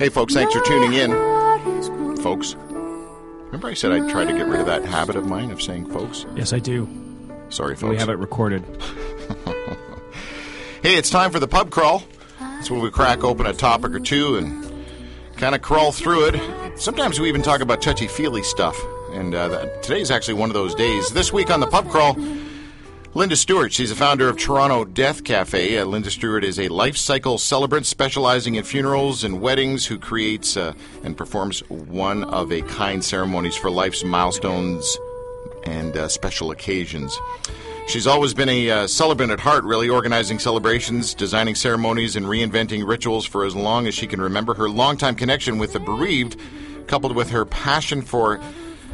Hey, folks, thanks for tuning in. My heart is grown Folks. Remember I said I'd try to get rid of that habit of mine of saying folks? Yes, I do. Sorry, folks. We have it recorded. Hey, it's time for the pub crawl. It's when we crack open a topic or two and kind of crawl through it. Sometimes we even talk about touchy feely stuff. And uh, that, today's actually one of those days. This week on the pub crawl, Linda Stuart. She's the founder of Toronto Death Cafe. Uh, Linda Stuart is a life cycle celebrant specializing in funerals and weddings who creates uh, and performs one of a kind ceremonies for life's milestones and uh, special occasions. She's always been a uh, celebrant at heart, really, organizing celebrations, designing ceremonies, and reinventing rituals for as long as she can remember. Her longtime connection with the bereaved, coupled with her passion for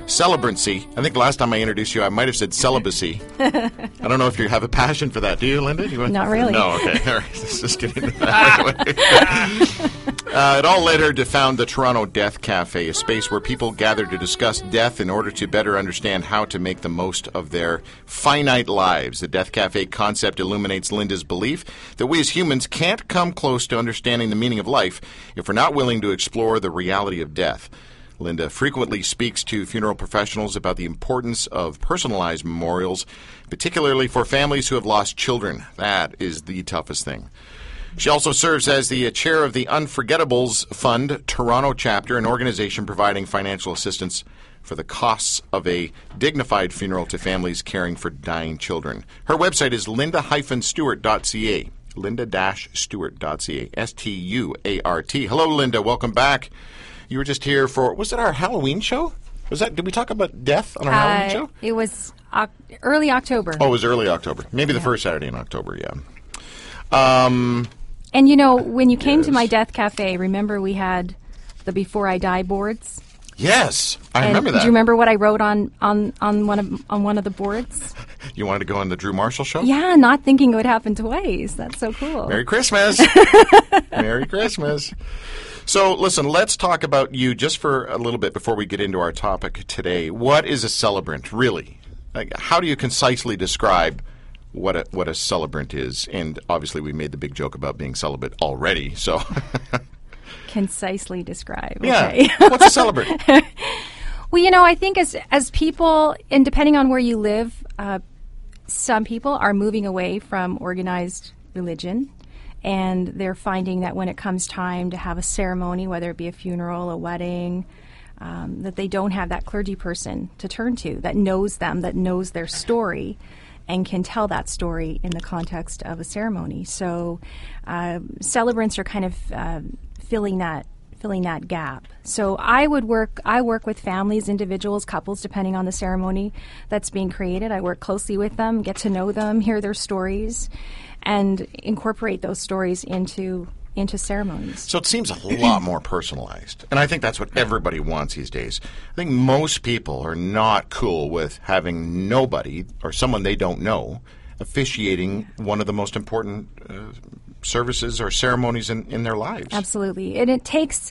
celebrancy. I think last time I introduced you, I might have said celibacy. I don't know if you have a passion for that. Do you, Linda? You Not really. No, okay. All right. Let's just get into that. Uh, it all led her to found the Toronto Death Cafe, a space where people gather to discuss death in order to better understand how to make the most of their finite lives. The Death Cafe concept illuminates Linda's belief that we as humans can't come close to understanding the meaning of life if we're not willing to explore the reality of death. Linda frequently speaks to funeral professionals about the importance of personalized memorials, particularly for families who have lost children. That is the toughest thing. She also serves as the chair of the Unforgettables Fund Toronto chapter, an organization providing financial assistance for the costs of a dignified funeral to families caring for dying children. Her website is linda-stuart.ca. Linda-stuart.ca. S T U A R T. Hello, Linda. Welcome back. You were just here for, was it our Halloween show? Was that, did we talk about death on our Halloween Uh, show? it was early October. Oh, it was early October. Maybe the first Saturday in October, yeah. Um, And you know, when you came to my death cafe, remember we had the Before I Die boards? yes, I And remember that. Do you remember what I wrote on, on, on one of on one of the boards? You wanted to go on the Drew Marshall show? Yeah, not thinking it would happen twice. That's so cool. Merry Christmas. Merry Christmas. So, listen, let's talk about you just for a little bit before we get into our topic today. What is a celebrant, really? Like, how do you concisely describe what a, what a celebrant is? And obviously, we made the big joke about being celibate already. So, Concisely describe. yeah. What's a celebrant? Well, you know, I think as as people, and depending on where you live, uh, some people are moving away from organized religion, and they're finding that when it comes time to have a ceremony, whether it be a funeral, a wedding, um, that they don't have that clergy person to turn to that knows them, that knows their story. And can tell that story in the context of a ceremony. So, uh, celebrants are kind of uh, filling that filling that gap. So I would work I work with families, individuals, couples depending on the ceremony that's being created. I work closely with them, get to know them, hear their stories and incorporate those stories into into ceremonies. So it seems a lot more personalized. And I think that's what everybody wants these days. I think most people are not cool with having nobody or someone they don't know officiating one of the most important uh, services or ceremonies in, in their lives. Absolutely. And it takes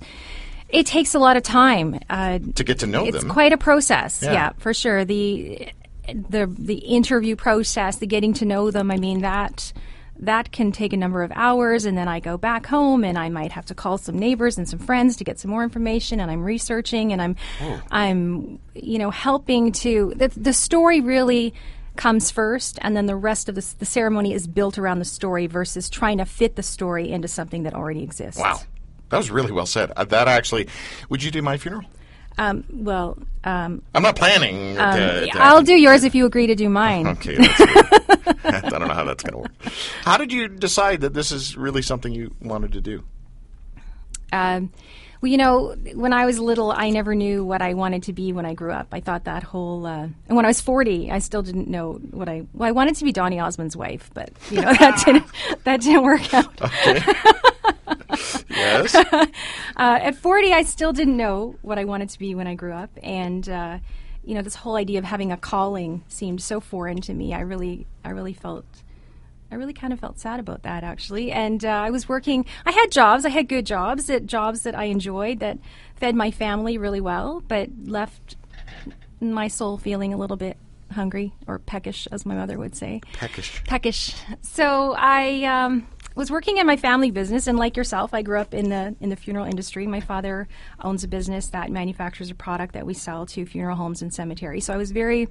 it takes a lot of time uh, To get to know it's them. It's quite a process. Yeah. Yeah. for sure. The the the interview process, the getting to know them. I mean that that can take a number of hours, and then I go back home, and I might have to call some neighbors and some friends to get some more information, and I'm researching, and I'm Oh. I'm you know helping to the the story really comes first and then the rest of the, the ceremony is built around the story versus trying to fit the story into something that already exists Wow. That was really well said. Uh, that actually, would you do my funeral? Um, well um, I'm not planning. Um, to, to- I'll do yours if you agree to do mine. Okay, that's good. I don't know how that's going to work. How did you decide that this is really something you wanted to do? Um, well, you know, when I was little, I never knew what I wanted to be when I grew up. I thought that whole, uh, and when I was 40, I still didn't know what I, well, I wanted to be Donny Osmond's wife, but, you know, that didn't, that didn't work out. Yeah, Yes. Uh, at 40, I still didn't know what I wanted to be when I grew up, and uh, you know, this whole idea of having a calling seemed so foreign to me. I really, I really felt. I really kind of felt sad about that actually, and uh, I was working. I had jobs. I had good jobs, that jobs that I enjoyed, that fed my family really well, but left my soul feeling a little bit hungry or peckish, as my mother would say. Peckish. Peckish. So I um, was working in my family business, and like yourself, I grew up in the in the funeral industry. My father owns a business that manufactures a product that we sell to funeral homes and cemeteries. So I was very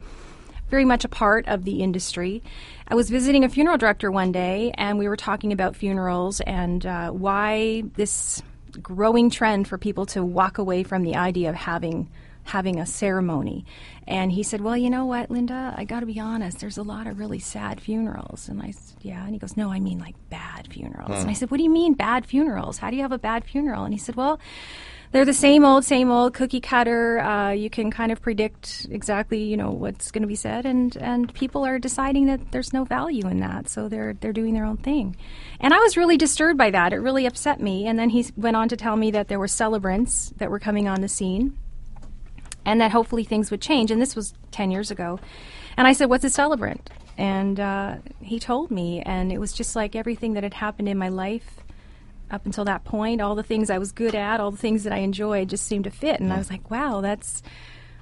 very much a part of the industry. I was visiting a funeral director one day, and we were talking about funerals and uh, why this growing trend for people to walk away from the idea of having having a ceremony. And he said, Well, you know what, Linda? I got to be honest. There's a lot of really sad funerals. And I said, Yeah. And he goes, No, I mean like bad funerals. And I said, What do you mean bad funerals? How do you have a bad funeral? And he said, Well, they're the same old, same old cookie cutter. Uh, you can kind of predict exactly, you know, what's going to be said, and and people are deciding that there's no value in that, so they're they're doing their own thing. And I was really disturbed by that. It really upset me. And then he went on to tell me that there were celebrants that were coming on the scene, and that hopefully things would change. And this was ten years ago. And I said, "What's a celebrant?" And uh, he told me, and it was just like everything that had happened in my life up until that point, all the things I was good at, all the things that I enjoyed, just seemed to fit. And I was like, "Wow, that's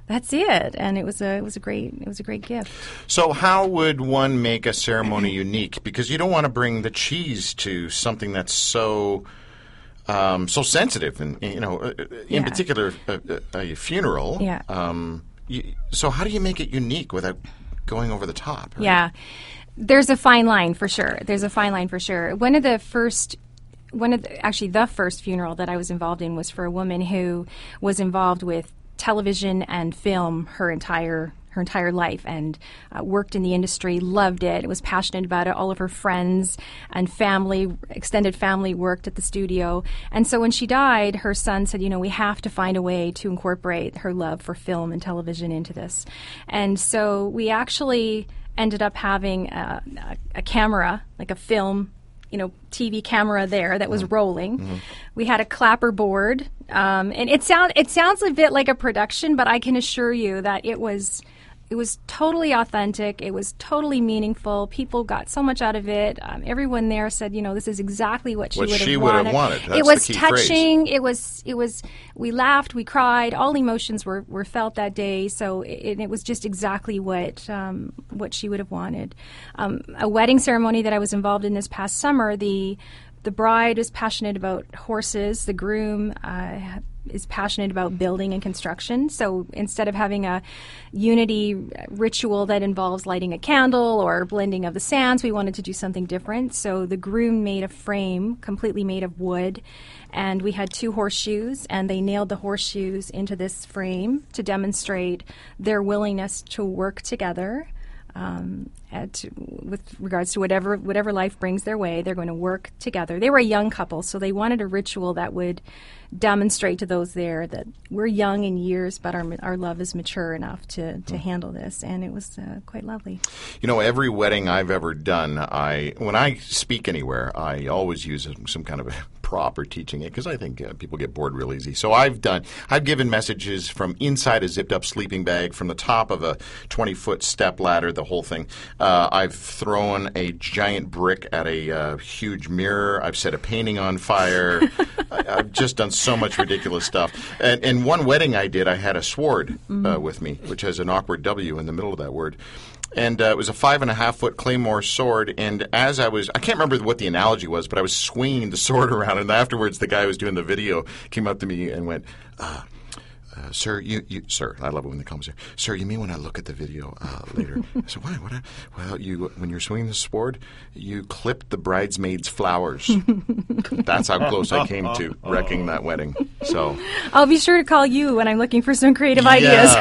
that's it." And it was a it was a great it was a great gift. So, how would one make a ceremony unique? Because you don't want to bring the cheese to something that's so um, so sensitive, and you know, uh, uh, in Yeah. particular, a, a a funeral. Yeah. Um, you, so, how do you make it unique without going over the top? right? Yeah. There's a fine line for sure. There's a fine line for sure. One of the first one of the, actually the first funeral that I was involved in was for a woman who was involved with television and film her entire her entire life and uh, worked in the industry, loved it, was passionate about it. All of her friends and family, extended family, worked at the studio. And so when she died, her son said, "You know, we have to find a way to incorporate her love for film and television into this." And so we actually ended up having a, a, a camera, like a film you know TV camera there that was rolling. We had a clapper board, um, and it sound it sounds a bit like a production, but I can assure you that it was. It was totally authentic. It was totally meaningful. People got so much out of it. Um, everyone there said, you know, this is exactly what she would have wanted. it was key phrase. touching. It was. It was. We laughed. We cried. All emotions were, were felt that day. So it, it was just exactly what um, what she would have wanted. Um, a wedding ceremony that I was involved in this past summer. The the bride was passionate about horses. The groom uh, is passionate about building and construction. So instead of having a unity ritual that involves lighting a candle or blending of the sands, we wanted to do something different. So the groom made a frame completely made of wood, and we had two horseshoes, and they nailed the horseshoes into this frame to demonstrate their willingness to work together um, at, with regards to whatever whatever life brings their way. They're going to work together. They were a young couple, so they wanted a ritual that would demonstrate to those there that we're young in years, but our our love is mature enough to to handle this. And it was uh, quite lovely. You know, every wedding I've ever done, I when I speak anywhere, I always use some kind of a prop or teaching it because I think uh, people get bored real easy. So I've done, I've given messages from inside a zipped up sleeping bag, from the top of a 20 foot step ladder, the whole thing. Uh, I've thrown a giant brick at a uh, huge mirror. I've set a painting on fire. I, I've just done so much ridiculous stuff. And, and one wedding I did, I had a sword uh, with me, which has an awkward W in the middle of that word and uh, it was a five and a half foot claymore sword. And as I was, I can't remember what the analogy was, but I was swinging the sword around. And afterwards, the guy who was doing the video came up to me and went, uh, uh, "Sir, you, you, sir, I love it when they call me sir. Sir, you mean when I look at the video uh, later?" I said, "Why? What? Well, you, when you're swinging the sword, you clipped the bridesmaids' flowers. That's how close I came to wrecking that wedding. So." I'll be sure to call you when I'm looking for some creative ideas.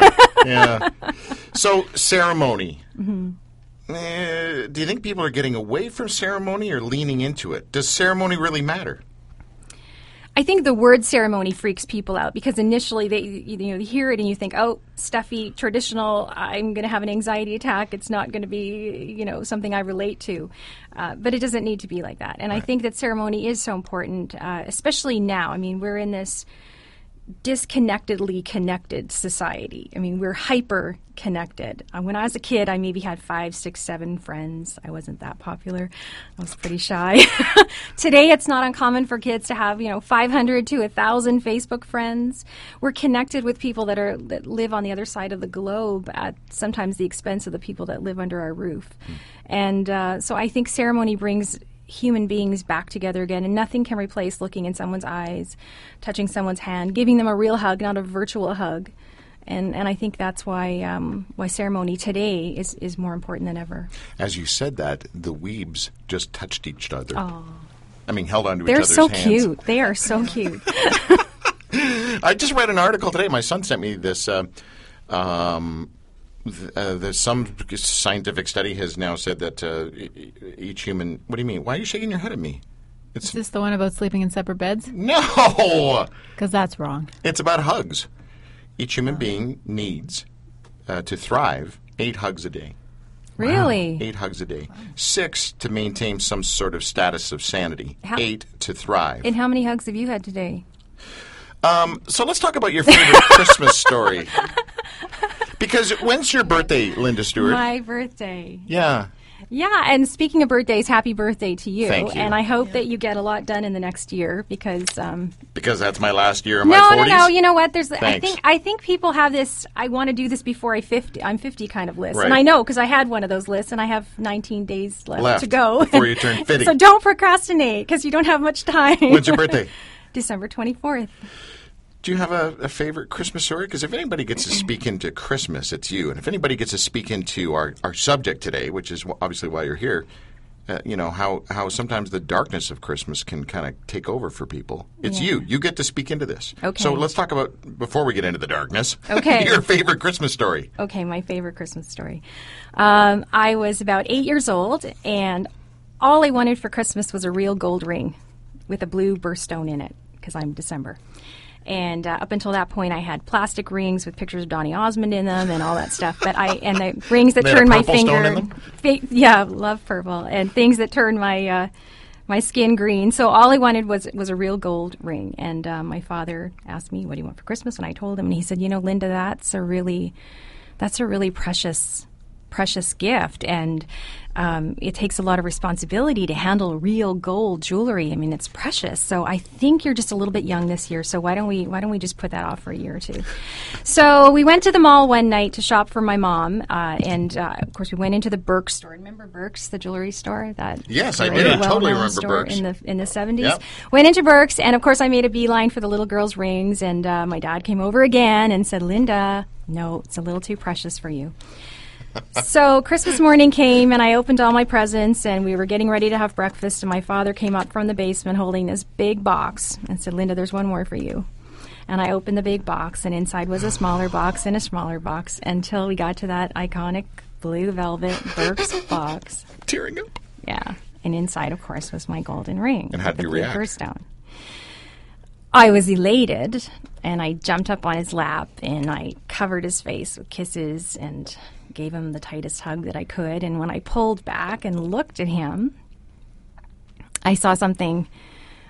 Yeah, yeah. So ceremony. Eh, do you think people are getting away from ceremony or leaning into it? Does ceremony really matter? I think the word ceremony freaks people out because initially they you know you hear it and you think, oh, stuffy, traditional. I'm going to have an anxiety attack. It's not going to be you know something I relate to, uh, but it doesn't need to be like that. And I think that ceremony is so important, uh, especially now. I mean, we're in this disconnectedly connected society. I mean, we're hyper connected. Uh, when I was a kid, I maybe had five, six, seven friends. I wasn't that popular. I was pretty shy. Today, it's not uncommon for kids to have, you know, 500 to 1,000 Facebook friends. We're connected with people that are that live on the other side of the globe at sometimes the expense of the people that live under our roof. And uh, so I think ceremony brings human beings back together again, and nothing can replace looking in someone's eyes, touching someone's hand, giving them a real hug, not a virtual hug. And, and I think that's why um, why ceremony today is, is more important than ever. As you said that, the weebs just touched each other. I mean, held onto each other. They're other's so hands. cute. They are so cute. I just read an article today. My son sent me this. Uh, um, uh, there's some scientific study has now said that uh, each human. What do you mean? Why are you shaking your head at me? It's Is this the one about sleeping in separate beds? no. Because that's wrong. It's about hugs. Each human being needs uh, to thrive eight hugs a day. really? Eight hugs a day. Six to maintain some sort of status of sanity. How- Eight to thrive. And how many hugs have you had today? Um, so let's talk about your favorite Christmas story. Because when's your birthday, Linda Stuart? My birthday. yeah. Yeah, and speaking of birthdays, happy birthday to you. Thank you. And I hope that you get a lot done in the next year because um, Because that's my last year of my no, 40s. no, no. You know what? There's. I Thanks. think. I think people have this. I want to do this before I fifty. I'm fifty kind of list, Right. and I know because I had one of those lists, and I have 19 days left, Left to go before you turn 50. so don't procrastinate because you don't have much time. When's your birthday? December 24th. Do you have a, a favorite Christmas story? Because if anybody gets to speak into Christmas, it's you. And if anybody gets to speak into our, our subject today, which is obviously why you're here, uh, you know, how, how sometimes the darkness of Christmas can kind of take over for people. It's Yeah. you. You get to speak into this. Okay. So let's talk about, before we get into the darkness, Okay. your favorite Christmas story. Okay, my favorite Christmas story. Um, I was about eight years old, and all I wanted for Christmas was a real gold ring with a blue birthstone in it because I'm December. And uh, up until that point, I had plastic rings with pictures of Donny Osmond in them and all that stuff. But I and the rings that turn my finger, in them? fa- yeah, love purple, and things that turn my uh, my skin green. So all I wanted was was a real gold ring. And uh, my father asked me, "What do you want for Christmas?" And I told him, and he said, "You know, Linda, that's a really that's a really precious precious gift. And um, it takes a lot of responsibility to handle real gold jewelry. I mean it's precious. So i think you're just a little bit young this year. So why don't we why don't we just put that off for a year or two? So we went to the mall one night to shop for my mom uh, and uh, of course we went into the burke store. Remember Birks the jewelry store? That Yes, I did. I totally remember Birks. in the in the 70s Yep. went into Birks and of course i made a beeline for the little girl's rings and uh, my dad came over again and said linda no it's a little too precious for you so Christmas morning came and I opened all my presents and we were getting ready to have breakfast and my father came up from the basement holding this big box and said, "Linda, there's one more for you." And I opened the big box and inside was a smaller box and a smaller box until we got to that iconic blue velvet Birks box. Tearing up. Yeah. And inside of course was my golden ring. And how did the you react? birthstone. I was elated and I jumped up on his lap and I covered his face with kisses and gave him the tightest hug that I could. And when I pulled back and looked at him, I saw something.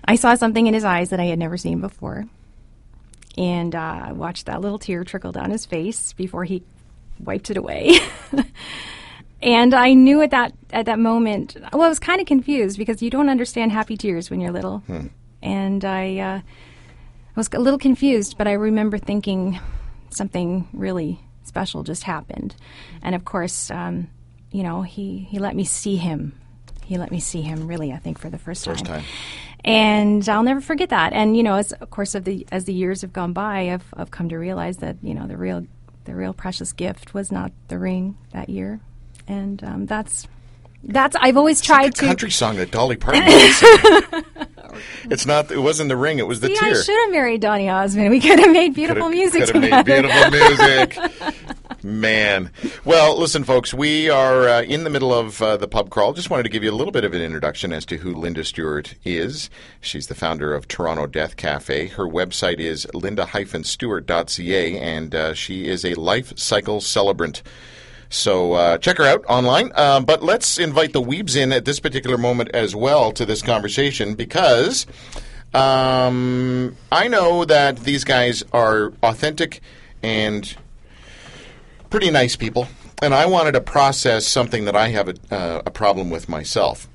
I saw something in his eyes that I had never seen before, and uh, I watched that little tear trickle down his face before he wiped it away. and I knew at that at that moment. Well, I was kind of confused because you don't understand happy tears when you're little, and I uh, was a little confused. But I remember thinking something really special just happened, and of course, um, you know, he he let me see him. He let me see him really, I think, for the first, First time. and I'll never forget that. And you know, as of course of the as the years have gone by, I've I've come to realize that you know the real the real precious gift was not the ring that year, and um, that's that's I've always tried to. Country song that Dolly Parton. It's not. It wasn't the ring. It was the See, tear. I should have married Donny Osmond. We could have made beautiful Coulda- music coulda made beautiful music. Man. Well, listen, folks, we are uh, in the middle of uh, the pub crawl. Just wanted to give you a little bit of an introduction as to who Linda Stuart is. She's the founder of Toronto Death Cafe. Her website is linda-stuart.ca, and uh, she is a life cycle celebrant. So uh, check her out online. Uh, but let's invite the Weebs in at this particular moment as well to this conversation because um, I know that these guys are authentic and pretty nice people, and I wanted to process something that I have a, uh, a problem with myself.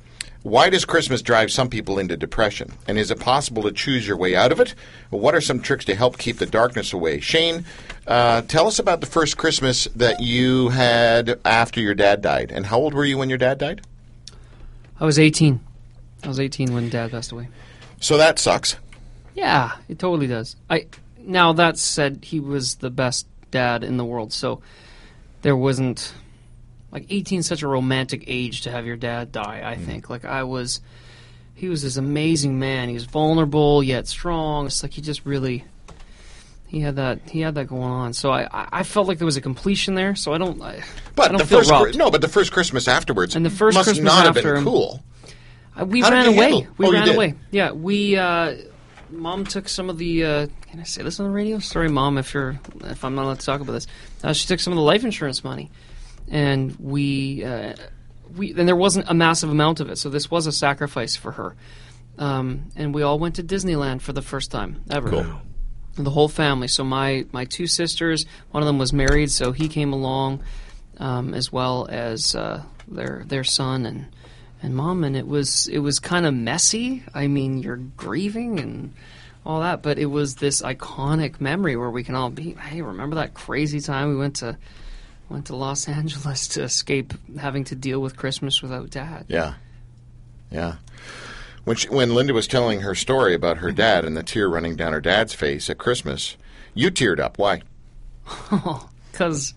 Why does Christmas drive some people into depression? And is it possible to choose your way out of it? What are some tricks to help keep the darkness away? Shane, uh, tell us about the first Christmas that you had after your dad died. And how old were you when your dad died? I was 18. I was 18 when Dad passed away. So that sucks. Yeah, it totally does. I now that said, he was the best dad in the world, so there wasn't like 18 such a romantic age to have your dad die. I think like I was, he was this amazing man. He was vulnerable yet strong. It's like he just really. He had that. He had that going on. So I, I I felt like there was a completion there. So I don't. I, But I don't the feel first robbed. no, but the first Christmas afterwards And the first must Christmas not have after been cool. Uh, we How ran away. handle- We Oh, ran away. Yeah, we. Uh, Mom took some of the. Uh, can I say this on the radio? Sorry, Mom, if you're if I'm not allowed to talk about this. Uh, she took some of the life insurance money, and we uh, we and there wasn't a massive amount of it, so this was a sacrifice for her. Um, and we all went to Disneyland for the first time ever. Cool. The whole family. So my my two sisters, one of them was married, so he came along, um, as well as uh, their their son and and mom, and it was it was kind of messy. I mean, you're grieving and all that, but it was this iconic memory where we can all be. Hey, remember that crazy time we went to went to Los Angeles to escape having to deal with Christmas without dad? Yeah, yeah. When she, when Linda was telling her story about her dad and the tear running down her dad's face at Christmas, you teared up. Why? because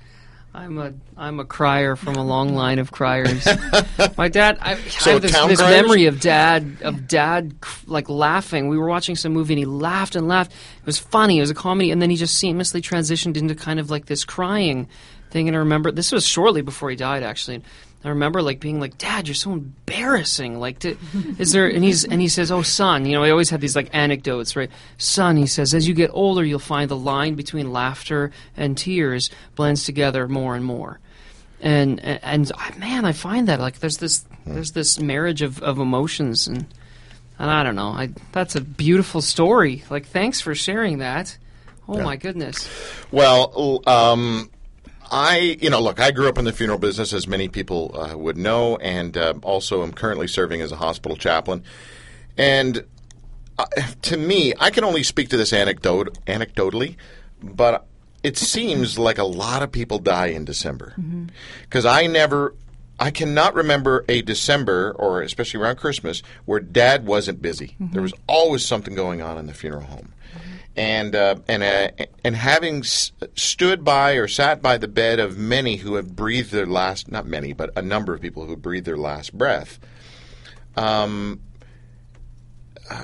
I'm a I'm a crier from a long line of criers. My dad, I, So I have this, this memory of dad of dad like laughing. We were watching some movie and he laughed and laughed. It was funny. It was a comedy, and then he just seamlessly transitioned into kind of like this crying thing. And I remember this was shortly before he died, actually. And I remember like being like, "Dad, you're so embarrassing." Like, to, is there? And he's and he says, "Oh, son, you know." I always had these like anecdotes, right? Son, he says, as you get older, you'll find the line between laughter and tears blends together more and more. And and, and man, I find that like there's this there's this marriage of, of emotions and and I don't know. I that's a beautiful story. Like, thanks for sharing that. Oh my goodness. Well, um, I, you know, look, I grew up in the funeral business, as many people uh, would know, and uh, also am currently serving as a hospital chaplain. And uh, to me, I can only speak to this anecdote anecdotally, but it seems like a lot of people die in December because I never. I cannot remember a December, or especially around Christmas, where Dad wasn't busy. There was always something going on in the funeral home and uh, and uh, and having s- stood by or sat by the bed of many who have breathed their last not many but a number of people who breathed their last breath um,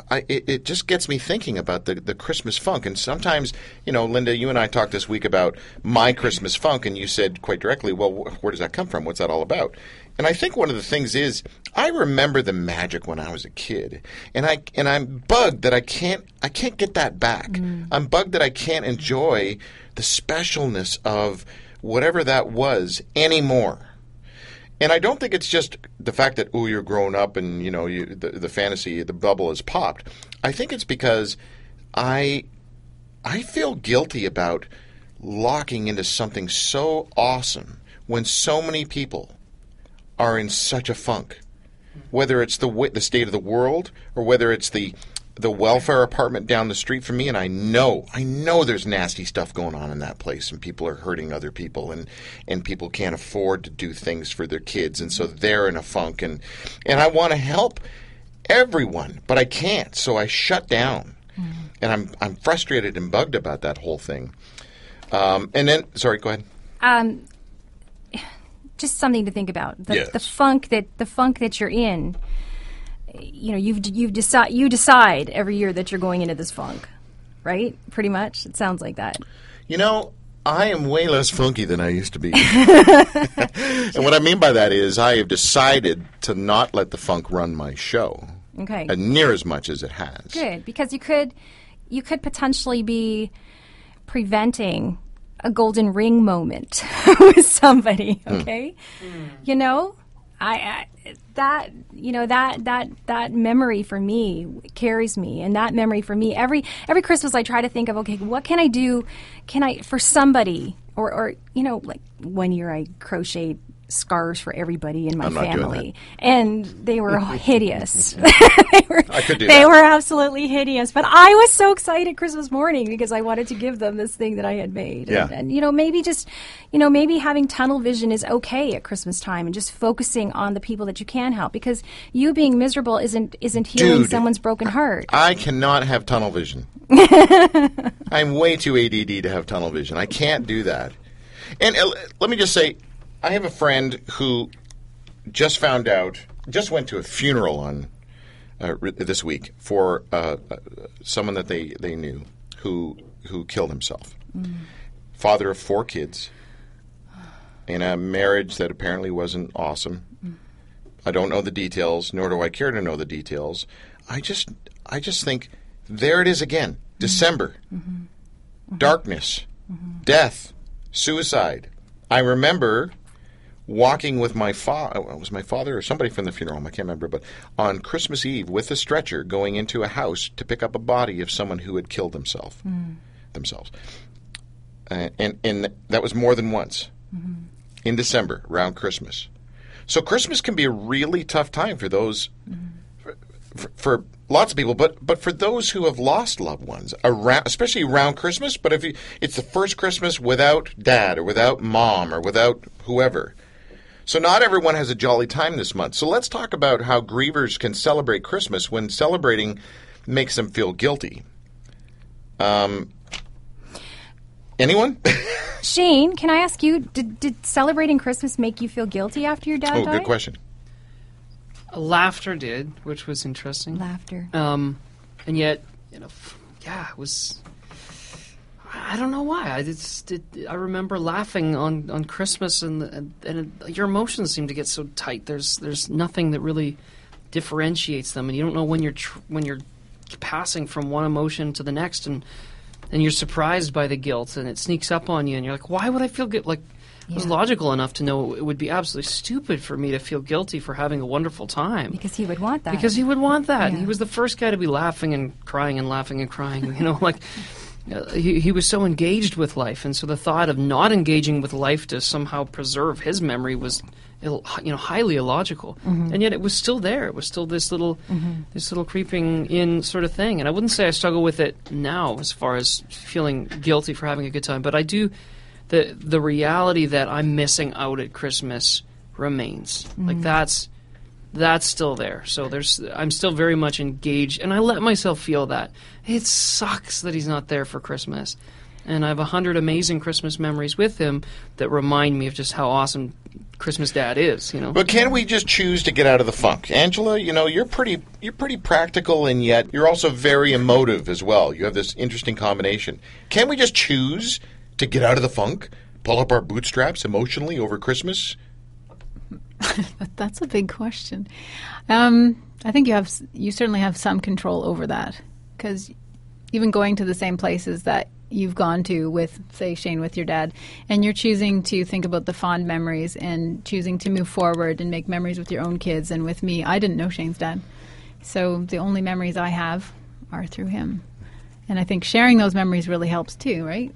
I, it, it just gets me thinking about the, the Christmas funk. And sometimes, you know, Linda, you and I talked this week about my Christmas funk, and you said quite directly, well, wh- where does that come from? What's that all about? And I think one of the things is I remember the magic when I was a kid, and I and I'm bugged that I can't I can't get that back. Mm. I'm bugged that I can't enjoy the specialness of whatever that was anymore. And I don't think it's just the fact that oh you're grown up and you know you, the the fantasy the bubble has popped. I think it's because I I feel guilty about locking into something so awesome when so many people are in such a funk. Whether it's the the state of the world or whether it's the the welfare apartment down the street from me and I know I know there's nasty stuff going on in that place and people are hurting other people and and people can't afford to do things for their kids and so they're in a funk and and I want to help everyone but I can't so I shut down and I'm I'm frustrated and bugged about that whole thing um, and then sorry go ahead um, just something to think about. The, Yes. the funk that the funk that you're in. You know, you've you've decide you decide every year that you're going into this funk, right? Pretty much, it sounds like that. You know, I am way less funky than I used to be. and what I mean by that is I have decided to not let the funk run my show Okay. uh, near as much as it has. Good, because you could you could potentially be preventing a golden ring moment with somebody. Okay, you know, I, I that you know that that that memory for me carries me, and that memory for me every every Christmas I try to think of okay, what can I do? Can I for somebody or or you know like one year I crocheted scarves for everybody in my I'm family and they were hideous they were I could do they that. were absolutely hideous. But I was so excited Christmas morning because I wanted to give them this thing that I had made. Yeah. And, and, you know, maybe just, you know, maybe having tunnel vision is okay at Christmas time and just focusing on the people that you can help because you being miserable isn't isn't healing Dude. someone's broken heart. I cannot have tunnel vision. I'm way too ADD to have tunnel vision. I can't do that. And uh, let me just say, I have a friend who just found out, just went to a funeral on uh, re- this week for uh, uh, someone that they, they knew who who killed himself. Father of four kids in a marriage that apparently wasn't awesome. I don't know the details, nor do I care to know the details. I just I just think there it is again. December. Darkness. Death. Suicide. I remember walking with my father oh, it was my father or somebody from the funeral home, I can't remember, but on Christmas Eve with a stretcher going into a house to pick up a body of someone who had killed himself hmm. themselves. Uh, and and that was more than once. Mm-hmm. In December, around Christmas. So Christmas can be a really tough time for those, mm-hmm. for, for, for lots of people, but but for those who have lost loved ones around, especially around Christmas. But if you, it's the first Christmas without dad or without mom or without whoever, so not everyone has a jolly time this month. So let's talk about how grievers can celebrate Christmas when celebrating makes them feel guilty. Um, anyone? Shane, can I ask you, did, did celebrating Christmas make you feel guilty after your dad oh, died? good question. Laughter did, which was interesting. Laughter. Um, and yet, you know, yeah, it was. I don't know why. I just did. I remember laughing on, on Christmas, and and, and it, your emotions seem to get so tight. There's there's nothing that really differentiates them, and you don't know when you're tr- when you're passing from one emotion to the next, and and you're surprised by the guilt, and it sneaks up on you, and you're like, why would I feel guilt? Like. I was logical enough to know it would be absolutely stupid for me to feel guilty for having a wonderful time. Because he would want that. Because he would want that. Yeah. he was the first guy to be laughing and crying and laughing and crying. You know, like uh, he, he was so engaged with life, and so the thought of not engaging with life to somehow preserve his memory was, ill, you know, highly illogical. Mm-hmm. And yet it was still there. It was still this little, mm-hmm. this little creeping in sort of thing. And I wouldn't say I struggle with it now, as far as feeling guilty for having a good time, but I do. The the reality that I'm missing out at Christmas remains. Like mm-hmm. that's that's still there. So there's I'm still very much engaged and I let myself feel that. It sucks that he's not there for Christmas. And I have a hundred amazing Christmas memories with him that remind me of just how awesome Christmas dad is, you know. But can we just choose to get out of the funk, Angela? You know, you're pretty you're pretty practical, and yet you're also very emotive as well. You have this interesting combination. Can we just choose to get out of the funk, pull up our bootstraps emotionally over Christmas? But that's a big question. Um, I think you have you certainly have some control over that because even going to the same places that you've gone to with, say, Shane, with your dad, and you're choosing to think about the fond memories and choosing to move forward and make memories with your own kids. And with me, I didn't know Shane's dad, so the only memories I have are through him. And I think sharing those memories really helps too, right?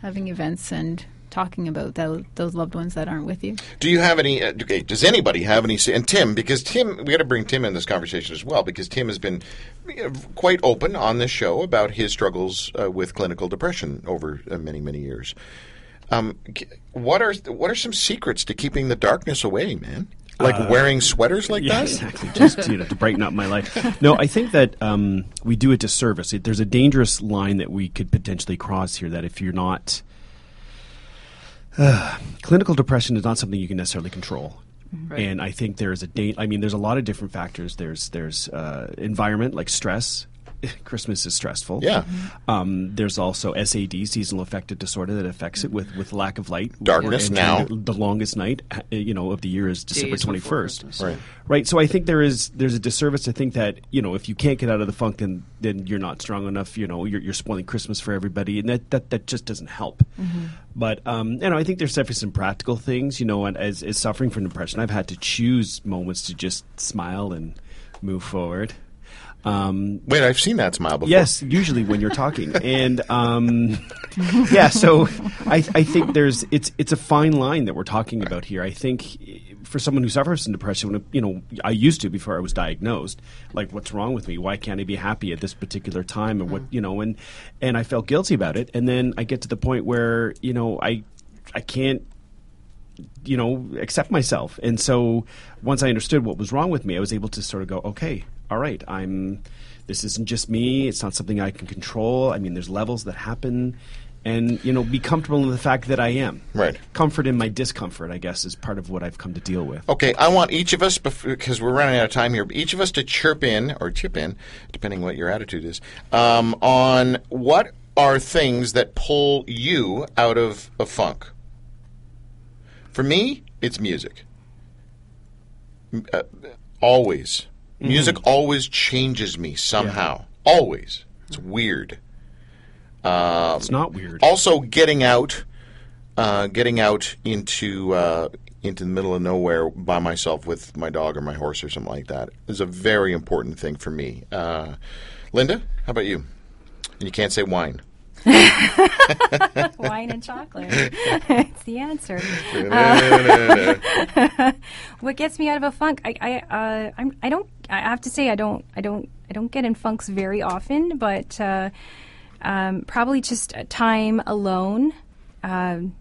Having events and talking about those, those loved ones that aren't with you. Do you have any? Uh, okay, does anybody have any? And Tim, because Tim, we got to bring Tim in this conversation as well, because Tim has been quite open on this show about his struggles uh, with clinical depression over uh, many, many years. Um, what are what are some secrets to keeping the darkness away, man? Like wearing sweaters like Yeah, that? exactly. Just you know, to brighten up my life. No, I think that um, we do a disservice. It, there's a dangerous line that we could potentially cross here. That if you're not uh, clinical depression is not something you can necessarily control. Right. And I think there's a date. I mean, there's a lot of different factors. There's there's uh, environment like stress, Christmas is stressful. Yeah. Um, there's also SAD, seasonal affective disorder, that affects it with, with lack of light. Darkness And now. The, the longest night, uh, you know, of the year is December 21st. Right. Right. So I think there is there's a disservice to think that you know if you can't get out of the funk, then then you're not strong enough. You know, you're, you're spoiling Christmas for everybody, and that that, that just doesn't help. But um, you know, I think there's definitely some practical things. You know, and as, as suffering from depression, I've had to choose moments to just smile and move forward. Um, Wait, I've seen that smile before. Yes, usually when you're talking, and um, yeah. So I, I think there's it's it's a fine line that we're talking about here. I think for someone who suffers from depression, when, you know, I used to before I was diagnosed. Like, what's wrong with me? Why can't I be happy at this particular time? And what you know, and and I felt guilty about it. And then I get to the point where you know I I can't you know, accept myself. And so once I understood what was wrong with me, I was able to sort of go, okay, all right, I'm, this isn't just me. It's not something I can control. I mean, there's levels that happen. And, you know, be comfortable in the fact that I am. Right. Comfort in my discomfort, I guess, is part of what I've come to deal with. Okay, I want each of us, because we're running out of time here, each of us to chirp in or chip in, depending what your attitude is, um, on what are things that pull you out of a funk. For me, it's music. Uh, always. Music always changes me somehow. Always. It's weird. it's not weird. Also, getting out, uh, getting out into uh, into the middle of nowhere by myself with my dog or my horse or something like that is a very important thing for me. Uh, Linda, how about you? And you can't say wine. Wine and chocolate. it's the answer. Uh, what gets me out of a funk? I I uh, I'm, I don't. I have to say I don't. I don't. I don't get in funks very often, but uh, um, probably just time alone. Um,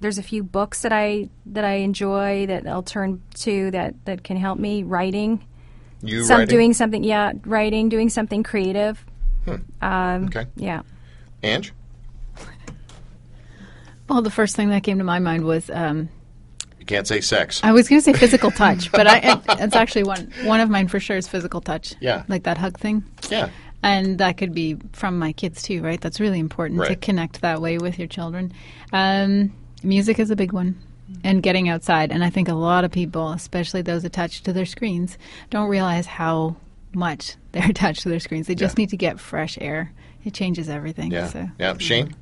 there's a few books that I that I enjoy that I'll turn to that that can help me writing. You Some writing? doing something, yeah, writing, doing something creative. Um, Okay. Yeah. Ange? Well, the first thing that came to my mind was um, You can't say sex. I was going to say physical touch, but I, it, it's actually one one of mine for sure is physical touch. Yeah. like that hug thing, Yeah. and that could be from my kids too, right? That's really important to connect that way with your children. Um, music is a big one, and getting outside. And I think a lot of people, especially those attached to their screens, don't realize how much they're attached to their screens. They just Yeah. need to get fresh air. It changes everything. Yeah. So. Yeah. Shane?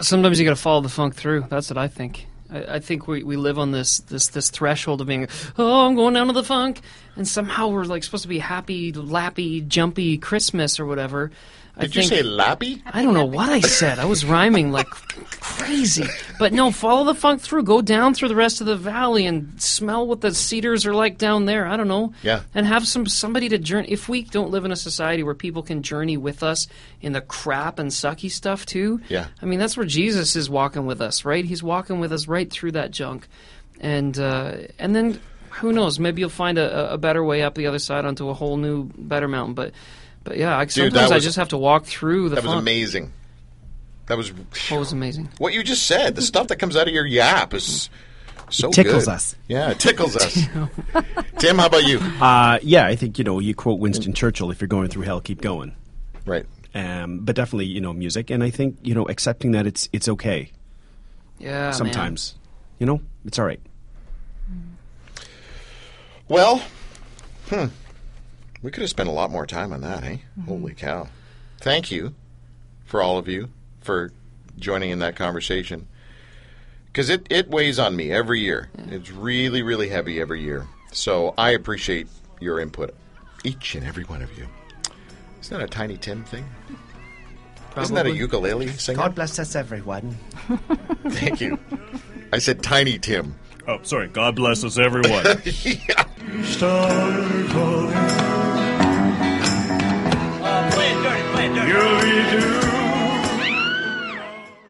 Sometimes you got to follow the funk through. That's what I think. I, I think we, we live on this, this this threshold of being, oh, I'm going down to the funk, and somehow we're like supposed to be happy, lappy, jumpy Christmas or whatever. I Did you say lappy? I don't know what I said. I was rhyming like crazy. But no, follow the funk through. Go down through the rest of the valley and smell what the cedars are like down there. I don't know. Yeah. And have some somebody to journey. If we don't live in a society where people can journey with us in the crap and sucky stuff too. Yeah. I mean, that's where Jesus is walking with us, right? He's walking with us right through that junk, and uh, and then who knows? Maybe you'll find a, a better way up the other side onto a whole new, better mountain. But. But yeah, I, that sometimes I was- just have to walk through the That was funk. amazing. That was it was amazing. what you just said. The stuff that comes out of your yap is so tickles good. us. Yeah, it tickles us. Tim, how about you? Uh, yeah, I think, you know, you quote Winston Churchill if you're going through hell, keep going. Right. Um, but definitely, you know, music. And I think, you know, accepting that it's it's okay Yeah, man. sometimes. You know, it's all right. Well, hmm. We could have spent a lot more time on that, eh? Holy cow. Thank you for all of you for joining in that conversation. Because it, it weighs on me every year. It's really, really heavy every year. So I appreciate your input, each and every one of you. Isn't that a Tiny Tim thing? Isn't that a ukulele singer? God bless us, everyone. Thank you. I said Tiny Tim. Oh, sorry. God bless us, everyone. yeah. Star You'll be doing